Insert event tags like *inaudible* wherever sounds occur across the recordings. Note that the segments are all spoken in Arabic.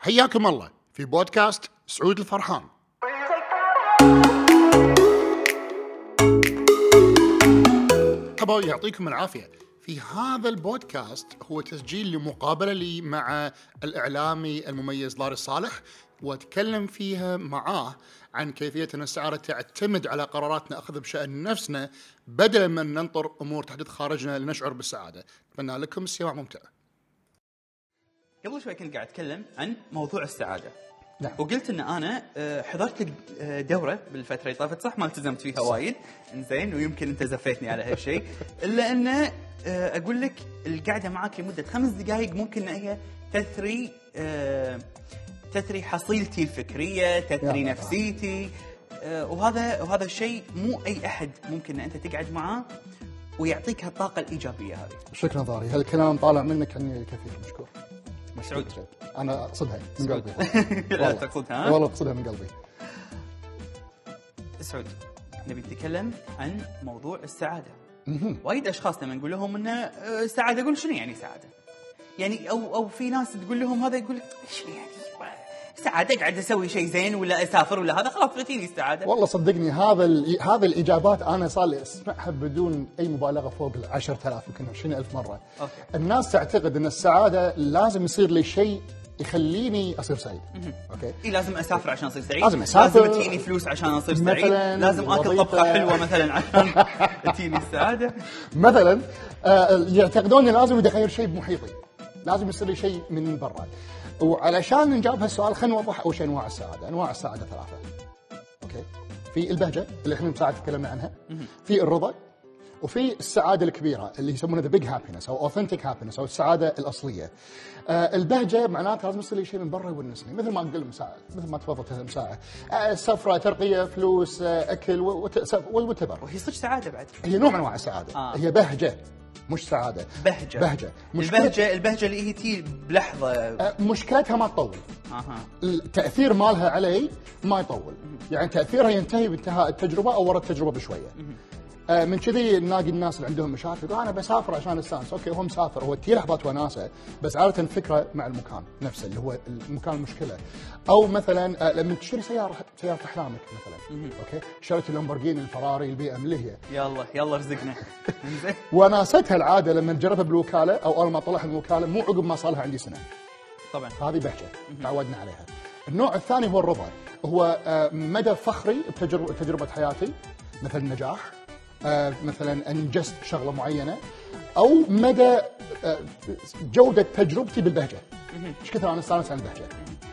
حياكم الله في بودكاست سعود الفرحان. مرحبا يعطيكم العافية. في هذا البودكاست هو تسجيل لمقابلة لي مع الإعلامي المميز لاري صالح وأتكلم فيها معاه عن كيفية أن السعادة تعتمد على قرارات نأخذ بشأن نفسنا بدلا من ننطر أمور تحدث خارجنا لنشعر بالسعادة. أتمنى لكم استماع ممتع. قبل شوي كنت قاعد أتكلم عن موضوع السعادة. نعم. وقلت إن أنا آه، حضرت لك آه، دورة بالفترة اللي طافت صح؟ ما التزمت فيها وايد. إنزين ويمكن أنت زفيتني على هالشيء. *laughs* إلا انه آه، أقول لك القعدة معك لمدة خمس دقائق ممكن إن هي تثري تثري حصيلتي الفكرية تثري نفسيتي. وهذا وهذا الشيء مو أي أحد ممكن إن أنت تقعد معاه ويعطيك هالطاقة الإيجابية هذه. شكرا ضاري. هالكلام طالع منك عني الكثير مشكور. مسعود أنا أقصدها من سعود. قلبي *laughs* لا. تقصدها ها؟ والله اقصدها من قلبي سعود نبي نتكلم عن موضوع السعادة. وايد أشخاص لما نقول لهم انه آه، سعادة أقول شنو يعني سعادة؟ يعني أو أو في ناس تقول لهم هذا يقول شنو يعني سعادة قاعد أسوي شيء زين ولا أسافر ولا هذا خلاص فاتيني السعادة والله صدقني هذا ال- هذه الإجابات أنا صار لي أسمعها بدون أي مبالغة فوق ال 10000 يمكن 20000 مرة. okay. الناس تعتقد إن السعادة لازم يصير لي شيء يخليني أصير سعيد. okay؟ إيه لازم أسافر عشان أصير سعيد لازم أسافر. لازم تجيني فلوس عشان أصير سعيد مثلاً لازم آكل. طبخة حلوة مثلا عشان *laughs* تجيني السعادة مثلا آه، يعتقدون لازم اتغير شيء بمحيطي لازم يصير لي شيء من برا وعلشان نجاوب هالسؤال خلينا نوضح أول شيء أنواع السعادة. أنواع السعادة ثلاثة. okay؟ في البهجة اللي إحنا من ساعه تكلمنا عنها. في الرضا وفي السعادة الكبيرة اللي يسمونها the big happiness أو authentic happiness أو السعادة الأصلية. آه البهجة معناتها لازم يصير لي شيء من برا يونسني. مثل ما نقول مساعد مثل ما تفضلت مساعد. آه سفرة ترقية فلوس آه أكل وات وهي صدق سعادة بعد. هي نوع من أنواع السعادة. آه. هي بهجة. مش سعادة. بهجة. بهجة. مشكلة- البهجه البهجة اللي هي تي بلحظة. آه، مشكلتها ما تطول. أها. التاثير مالها علي ما يطول. يعني تأثيرها ينتهي بانتهاء التجربة أو ورا التجربة بشوية. من كذي نلاقي الناس اللي عندهم مشاكل. يقول أنا بسافر عشان استانس okay هو مسافر هو تي لحظات وناسه بس عادة الفكرة مع المكان نفسه اللي هو المكان المشكلة أو مثلا آه، لما تشتري سيارة سيارة أحلامك مثلا. okay شريت اللامبورجيني الفراري ال BM اللي هي. يلا يلا رزقنا *laughs* وناستها العادة لما نجربها بالوكالة أو أول ما طلعها من الوكالة مو عقب ما صار لها عندي سنة. طبعا. هذه بهجة تعودنا عليها. النوع الثاني هو الرضا. هو آه، مدى فخري بتجربة تجربه حياتي مثل النجاح. آه، مثلا أنجزت شغلة معينة أو مدى آه، جودة تجربتي بالبهجة. إيش كثر أنا استانس عن البهجة.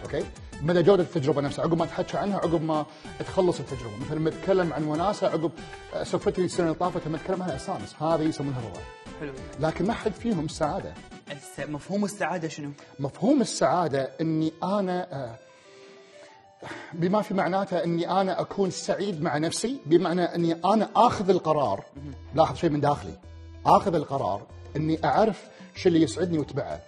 أوكي؟ مدى جودة التجربة نفسها عقب ما تحكي عنها عقب ما تخلص التجربة مثلا لما أتكلم عن وناسة عقب آه، سفرتي السنة اللي طافت لما أتكلم عنها استانس هذه يسمونها رضا. حلو لكن ما حد فيهم السعادة. الس- مفهوم السعادة شنو؟ مفهوم السعادة أني أنا آه، بما في معناته أني أنا أكون سعيد مع نفسي بمعنى أني أنا آخذ القرار. لاحظ شيء من داخلي. آخذ القرار أني أعرف شو اللي يسعدني وأتبعه.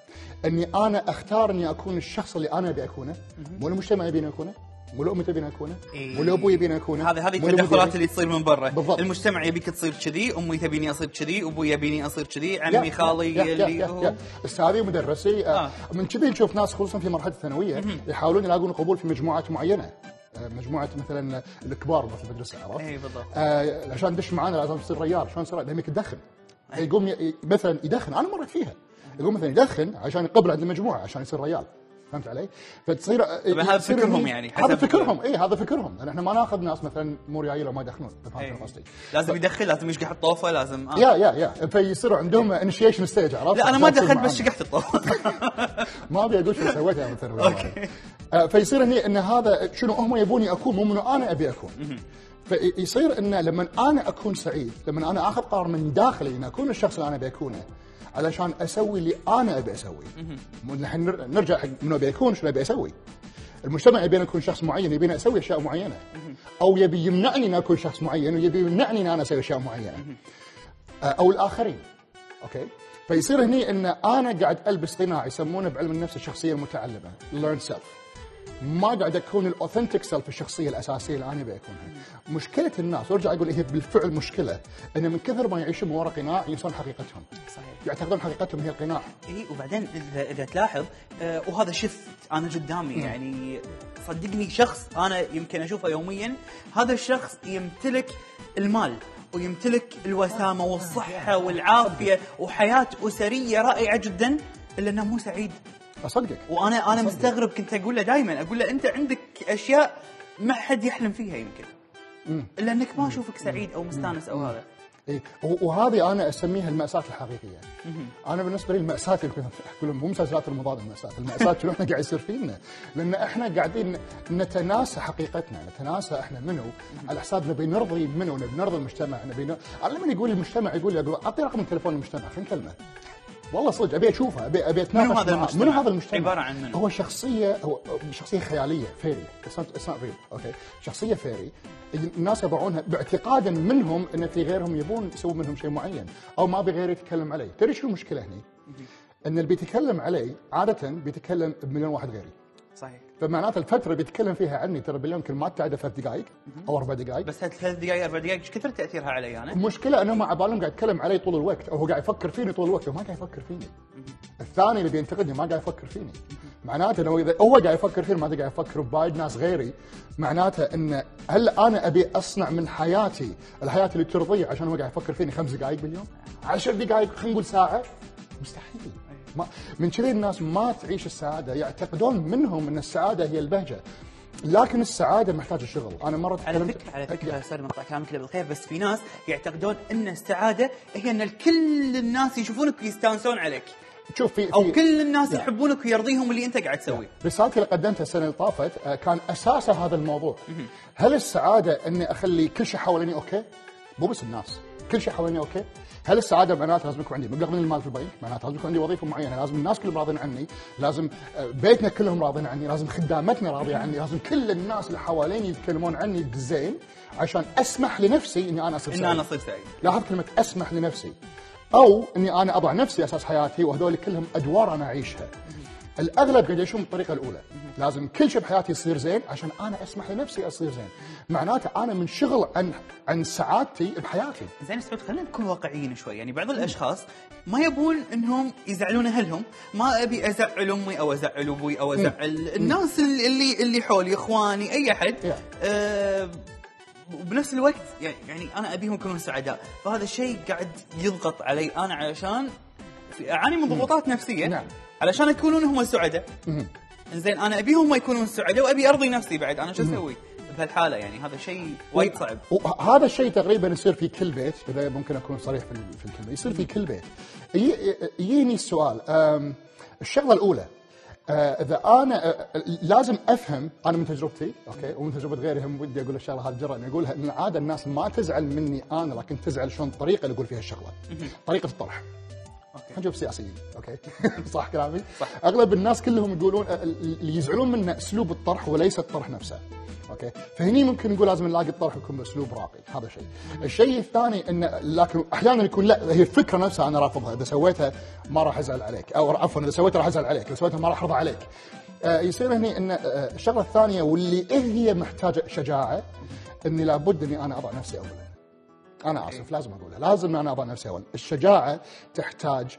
أني أنا أختار أني أكون الشخص اللي أنا أبي أكونه. مو المجتمع يبيني أكونه. أكونه مو الأبو يبيني أكونه هذه هذه التدخلات اللي تصير من برا. بالضبط. المجتمع يبيك تصير كذي أمي تبيني أصير كذي أبوي يبيني أصير كذي عمي خالي اللي هو. استاذي ومدرسي آه. آه. من كذي نشوف ناس خصوصا في مرحلة الثانوية يحاولون يلاقون قبول في مجموعات معينة. آه، مجموعة مثلا الكبار في المدرسة عرفت؟ اي بالضبط. آه عشان تدش معانا لازم تصير ريال. شلون تصير لانك تدخن يقوم. مثلا يدخن. أنا مريت فيها. يقوم مثلا يدخن عشان يقبل عند المجموعة عشان يصير ريال. فهمت علي؟ فتصير طبعا هذا فكرهم يعني، هذا فكرهم اي هذا فكرهم لأن إحنا ما ناخذ ناس مثلا مو ريايل وما يدخنون فهمت إيه. قصدي؟ لازم يدخل لازم يشقح الطوفة لازم آه. يا يا يا فيصير عندهم initiation stage عرفت؟ لا أنا ما دخلت بس. شقحت الطوفة *laughs* ما أبي أقول شو سويت يا مثلا آه، فيصير هني إن هذا شنو هم يبوني اكون مو منو أنا أبي أكون فيصير إن لما أنا أكون سعيد لما أنا اخذ قرار من داخلي إن أكون الشخص اللي أنا ابي اكونه علشان أسوي اللي أنا أبي اسويه نحن نر- نرجع حق منو أبي اكون شو أبي أسوي. المجتمع يبيني أكون شخص معين يبيني أسوي أشياء معينة. أو يبي يمنعني إن أكون شخص معين ويبي يمنعني إن أنا أسوي أشياء معينة. أو الآخرين. okay؟ فيصير هني إن أنا قاعد ألبس قناع يسمونه بعلم النفس الشخصية المتعلمة. Learned self. ما قاعد أكون ال authentic self الشخصية الأساسية اللي أنا بكونها مشكلة الناس وارجع أقول هي بالفعل مشكلة إن من كثر ما يعيشون وراء قناع ينسون حقيقتهم. صحيح. يعتقدون حقيقتهم هي القناع. اي وبعدين إذا إذا تلاحظ آه وهذا شفت أنا قدامي يعني صدقني شخص أنا يمكن أشوفه يوميا هذا الشخص يمتلك المال ويمتلك الوسامة والصحة والعافية وحياة أسرية رائعة جدا إلا إنه مو سعيد. أصدقك. وأنا أنا مستغرب كنت أقول له دائما أقول له أنت عندك أشياء ما حد يحلم فيها يمكن. الا انك ما أشوفك سعيد أو مستانس أو هذا. إيه. وهذه أنا أسميها المأساة الحقيقية. أنا بالنسبة لي المأساة اللي أقول مو مسلسلات رمضان المأساة، المأساة شنو إحنا قاعد يصير فينا؟ لأن إحنا قاعدين نتناسى حقيقتنا، نتناسى إحنا منو على حساب نبي نرضي منو، نبي نرضي المجتمع، نبي ن... أنا لما يقول المجتمع يقول لي أقول أعطي رقم تليفون المجتمع خلينا نكلمه. والله صدق أبي اشوفه ابي أبي اتناقش منو هذا. المجتمع؟ منو هذا المجتمع؟ عبارة عن منو؟ هو شخصيه هو شخصية خيالية fairy it's not real okay شخصية fairy الناس يضعونها باعتقادا منهم إن في غيرهم يبون يسوون منهم شيء معين أو ما بغير يتكلم عليه تدري شو المشكلة هني إن اللي بيتكلم علي عادة بيتكلم بمليون واحد غيري صحيح فمعناته الفترة اللي بيتكلم فيها عني ترى باليوم يمكن ما تتعدى ثلاث دقائق أو أربع دقائق. بس هالثلاث دقائق أربع دقائق إيش كثر تأثيرها علي أنا؟ المشكلة أنه مع بالهم قاعد يتكلم علي طول الوقت أو هو قاعد يفكر فيني طول الوقت وما قاعد يفكر فيني. الثاني اللي بينتقدني ما قاعد يفكر فيني. معناته انه إذا هو قاعد يفكر فيني ما قاعد يفكر بوايد ناس غيري. معناته إن هل أنا أبي أصنع من حياتي الحياة اللي ترضيه عشان هو قاعد يفكر فيني خمس دقائق باليوم؟ عشر دقائق خلينا نقول ساعة؟ مستحيل. ما من كذي الناس ما تعيش السعادة. يعتقدون منهم أن السعادة هي البهجة. لكن السعادة محتاجة شغل. أنا مرة على فكرة على فكرة sorry مقطع كلامك بالخير بس في ناس يعتقدون أن السعادة هي أن كل الناس يشوفونك ويستانسون عليك. شوف في أو في- كل الناس لا. يحبونك ويرضيهم اللي أنت قاعد تسويه. رسالتي اللي قدمتها السنة اللي طافت آه، كان اساسها هذا الموضوع. هل السعادة أني أخلي كل شيء حواليني okay؟ مو بس الناس. كل شيء حواليني okay؟ هل السعادة معناتها لازم يكون عندي مبلغ من المال في البنك؟ معناتها لازم يكون عندي وظيفة معينة، لازم الناس كلهم راضين عني، لازم آه، بيتنا كلهم راضين عني، لازم خدامتنا راضية عني، لازم كل الناس اللي حواليني يتكلمون عني بالزين عشان أسمح لنفسي إني أنا أصير سعيد. أنا أصير سعيد لاحظ كلمة أسمح لنفسي أو أني أنا أضع نفسي أساس حياتي وهذول كلهم أدوار أنا أعيشها الأغلب قاعد يعيشون بالطريقة الأولى. لازم كل شيء بحياتي يصير زين عشان أنا أسمح لنفسي أصير زين. معناته أنا من شغل عن عن سعادتي بحياتي. زين سعود خلينا نكون واقعيين شوي. يعني بعض الأشخاص ما يبون إنهم يزعلون أهلهم. ما أبي أزعل أمي أو أزعل أبوي أو أزعل الناس اللي اللي حولي إخواني أي أحد. آه وبنفس الوقت يعني, يعني أنا أبيهم يكونون سعداء. فهذا الشيء قاعد يضغط علي أنا علشان أعاني من ضغوطات نفسية. نعم. علشان يكونون هم سعداء. زين أنا أبيهم ما يكونون سعداء وأبي أرضي نفسي بعد. أنا شو أسوي؟ بهالحالة يعني هذا شيء وايد صعب. وهذا الشيء تقريبا يصير في كل بيت إذا ممكن أكون صريح في ال- في الكلمة. يصير في كل بيت. يجي- يجيني السؤال الشغلة الأولى آه، إذا أنا آه، لازم أفهم أنا من تجربتي okay ومن تجربة غيري هم ودي أقول الشغلة هذه جرأة إني اقولها إن العاده الناس ما تزعل مني أنا لكن تزعل شلون الطريقة اللي أقول فيها الشغلة. طريقة الطرح. خلينا نشوف سياسيين okay؟ *laughs* صح كلامي؟ صح. أغلب الناس كلهم يقولون اللي يزعلون منه أسلوب الطرح وليس الطرح نفسه okay؟ فهني ممكن نقول لازم نلاقي الطرح يكون بأسلوب راقي هذا شيء. الشيء الثاني إن لكن أحيانا يكون لا هي الفكرة نفسها أنا رافضها إذا سويتها ما راح أزعل عليك أو عفوا إذا سويتها راح أزعل عليك إذا سويتها ما راح أرضى عليك. آه، يصير هني إن آه، الشغلة الثانية واللي إيه هي محتاجة شجاعة إني لابد إني أنا أضع نفسي اولا. أنا آسف لازم أقولها. لازم أنا اضع نفسي اول الشجاعة تحتاج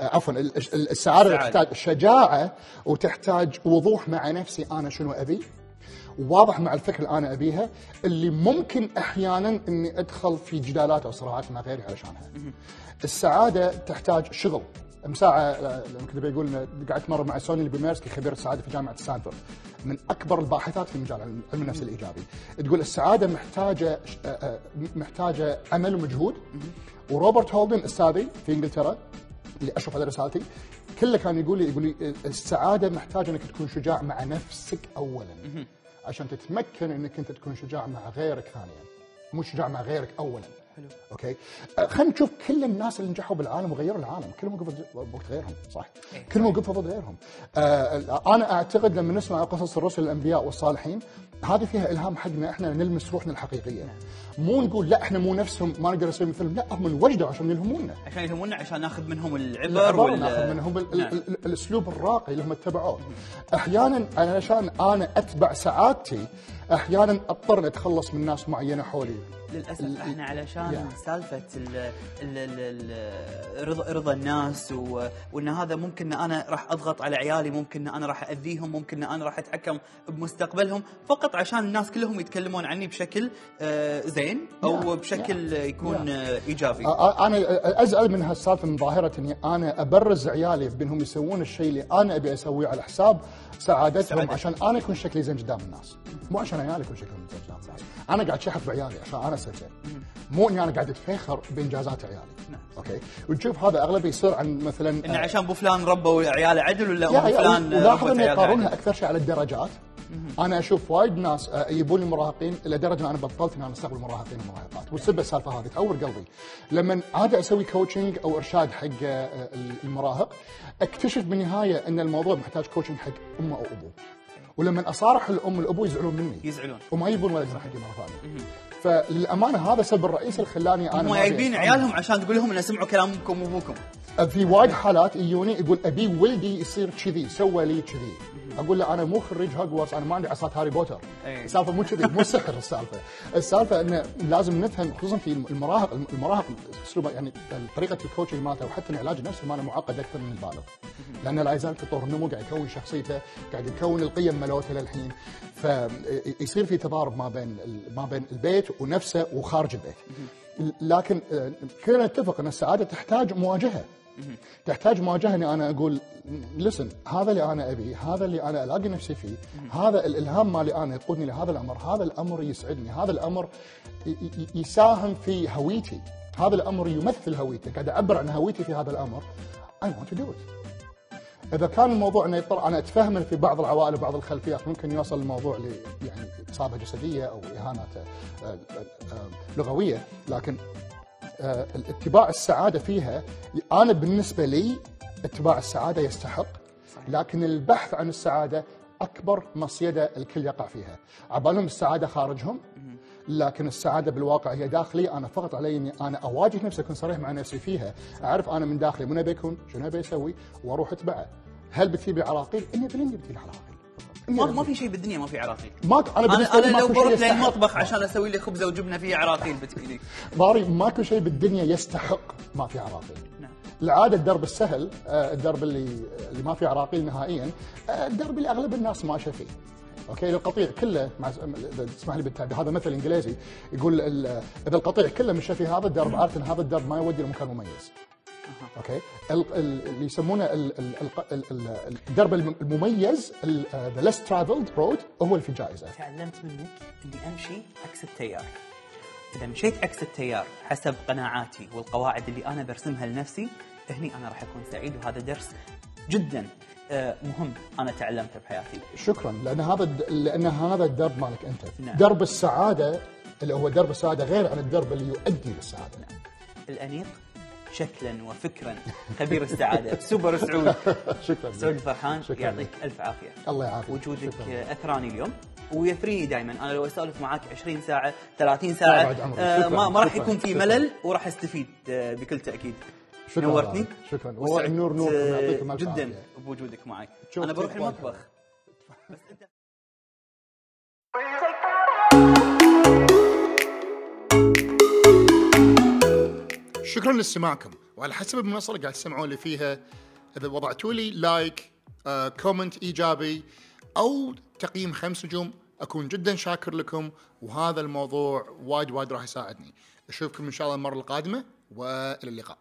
عفوا ال- ال- السعادة السعادة. تحتاج شجاعة وتحتاج وضوح مع نفسي أنا شنو أبي. واضح مع الفكرة اللي أنا أبيها. اللي ممكن أحيانا إني أدخل في جدالات أو صراعات مع غيري علشانها. السعادة تحتاج شغل. مساعة كنت بيقول قعدت مرة مع سونيا ليوبوميرسكي خبير السعادة في جامعة ستانفورد. من أكبر الباحثات في مجال علم النفس الإيجابي. تقول السعادة محتاجة محتاجة عمل ومجهود. وروبرت هولدن استاذي في إنجلترا اللي أشرف على رسالتي كله كان يقول لي يقول لي السعادة محتاجة إنك تكون شجاع مع نفسك اولا. عشان تتمكن إنك أنت تكون شجاع مع غيرك ثانيا. مو شجاع مع غيرك اولا. حلو. أوكي؟ آه، خلينا نشوف كل الناس اللي نجحوا بالعالم وغيروا العالم. كلهم وقفوا ضد- غيرهم صح. كلهم وقفوا ضد غيرهم. آه أنا أعتقد لما نسمع قصص الرسل الأنبياء والصالحين هذه فيها إلهام حقنا إحنا نلمس روحنا الحقيقية. مو نقول لا إحنا مو نفسهم ما نقدر نسوي مثلهم. لا هم انوجدوا عشان يلهمونا. عشان يهمونا عشان ناخذ منهم العبر وال ناخذ منهم ال- نعم. ال- الأسلوب الراقي اللي هم اتبعوه. أحيانا علشان أنا أتبع سعادتي أحيانا أضطر أتخلص من ناس معينة حولي. للأسف إحنا علشان. سالفة ال ال ال ال رضا رضا الناس و- وإن هذا ممكن أنا راح أضغط على عيالي ممكن أنا راح اذيهم ممكن أنا راح أتحكم بمستقبلهم فقط عشان الناس كلهم يتكلمون عني بشكل آه، زين أو. بشكل يكون آه، إيجابي أنا أزعل من هالسالفة من ظاهرة إني أنا أبرز عيالي بأنهم يسوون الشيء اللي أنا أبي أسويه على حساب سعادتهم سعادتهم. عشان أنا يكون شكلي زين قدام الناس مو عشان عيالي يكون شكلهم زين قدام الناس أنا قاعد شحت بعيالي عشان أنا زين مو إني أنا قاعد اتفاخر بانجازات عيالي. نعم. okay؟ وتشوف هذا اغلبه يصير عن مثلا انه عشان أبو فلان ربوا عياله عدل ولا ام فلان ولاحظ ربت إنه يقارنها أكثر شيء على الدرجات. أنا أشوف وايد ناس آه، يجيبون لي مراهقين إلى درجة إن أنا بطلت إن أنا استقبل مراهقين ومراهقات والسبب السالفة هذه تعور قلبي. لما عاد أسوي coaching أو إرشاد حق آه، المراهق أكتشف بالنهاية إن الموضوع محتاج coaching حق أمه أو أبوه. ولما أصارح الأم والأبو يزعلون مني. يزعلون. وما ييبون ولدهم حقي مره ثانية فللأمانة هذا السبب الرئيسي اللي خلاني أنا هم جايبين عيالهم عشان تقول لهم ان سمعوا كلامكم وابوكم في وايد حالات يجوني يقول أبي ولدي يصير كذي سوى لي كذي. أقول له أنا مو خريج هوجورتس أنا ما عندي عصات هاري بوتر. السالفة مو كذي مو سحر السالفة. السالفة إنه لازم نفهم خصوصا في المراهق المراهق أسلوبه يعني طريقة الكوتشنج مالته وحتى العلاج النفسي ماله معقد أكثر من البالغ لأنه لا يزال في طور النمو قاعد يكون شخصيته قاعد يكون القيم مالته للحين. فيصير في تضارب ما بين ما بين البيت ونفسه وخارج البيت. لكن آه، كلنا نتفق أن السعادة تحتاج مواجهة. تحتاج مواجهة إني أنا أقول لسن هذا اللي أنا أبي هذا اللي أنا ألاقي نفسي فيه هذا الإلهام مالي أنا يقودني لهذا الأمر هذا الأمر يسعدني هذا الأمر يساهم في هويتي هذا الأمر يمثل هويتي قاعد اعبر عن هويتي في هذا الأمر. I want to do it. إذا كان الموضوع إنه يضطر أنا أتفهم في بعض العوائل وبعض الخلفيات ممكن يوصل الموضوع ل يعني إصابة جسدية أو إهانة آه، آه، آه، لغوية لكن اتباع السعادة فيها أنا بالنسبة لي اتباع السعادة يستحق لكن البحث عن السعادة أكبر مصيدة الكل يقع فيها. عبالهم السعادة خارجهم لكن السعادة بالواقع هي داخلي. أنا فقط علي إني أنا أواجه نفسي أكون صريح مع نفسي فيها. أعرف أنا من داخلي من أبي أكون شنو أبي أسوي وأروح أتبعه. هل بتجيب لي عراقيل؟ 100% بتجيب لي عراقيل. ما في شيء بالدنيا ما في عراقيل. ما أنا أنا بالنسبة أنا لو يستحق. للمطبخ عشان أسوي لي خبزه وجبنه فيها عراقيل بتجيني باري ماكو شيء بالدنيا يستحق ما في عراقيل. نعم. العادة الدرب السهل آه، الدرب اللي اللي ما فيه عراقيل نهائيا آه، الدرب اللي أغلب الناس ماشية فيه. okay القطيع كله مع إذا تسمح لي بالتعبير. هذا مثل إنجليزي يقول إذا القطيع كله مشى في هذا الدرب عارف ان هذا الدرب ما يودي لمكان مميز. okay؟ ال- ال- اللي يسمونه ال- ال- ال- ال- ال- الدرب الم- المميز the less traveled road هو اللي فيه جائزه تعلمت منك إني أمشي عكس التيار إذا مشيت عكس التيار حسب قناعاتي والقواعد اللي أنا برسمها لنفسي هني أنا راح أكون سعيد وهذا درس جدا. مهم. أنا تعلمته بحياتي. شكرا. لأن هذا لأن هذا الدرب مالك أنت. نعم. درب السعادة اللي هو درب السعادة غير عن الدرب اللي يؤدي للسعادة. الأنيق شكلا وفكرا خبير السعادة. *laughs* سوبر سعود. *laughs* شكرا. سعود شكراً. يعطيك. ألف عافية. الله يعافيك. وجودك شكراً. أثراني اليوم. ويثريني دائما أنا لو أسولف معاك 20 ساعة 30 ساعة. آه، ما, ما راح يكون في. ملل وراح استفيد آه، بكل تأكيد. شكراً. نورتني. شكراً. والله نوركم، آه، يعطيكم جدا. بوجودك معي. أنا بروح المطبخ. بس انت شكرا لاستماعكم وعلى حسب المنصة اللي قاعد تسمعون لي فيها إذا وضعتوا لي like آه، comment إيجابي أو تقييم خمس نجوم أكون جدا شاكر لكم. وهذا الموضوع وايد وايد راح يساعدني. أشوفكم إن شاء الله المرة القادمة وإلى اللقاء.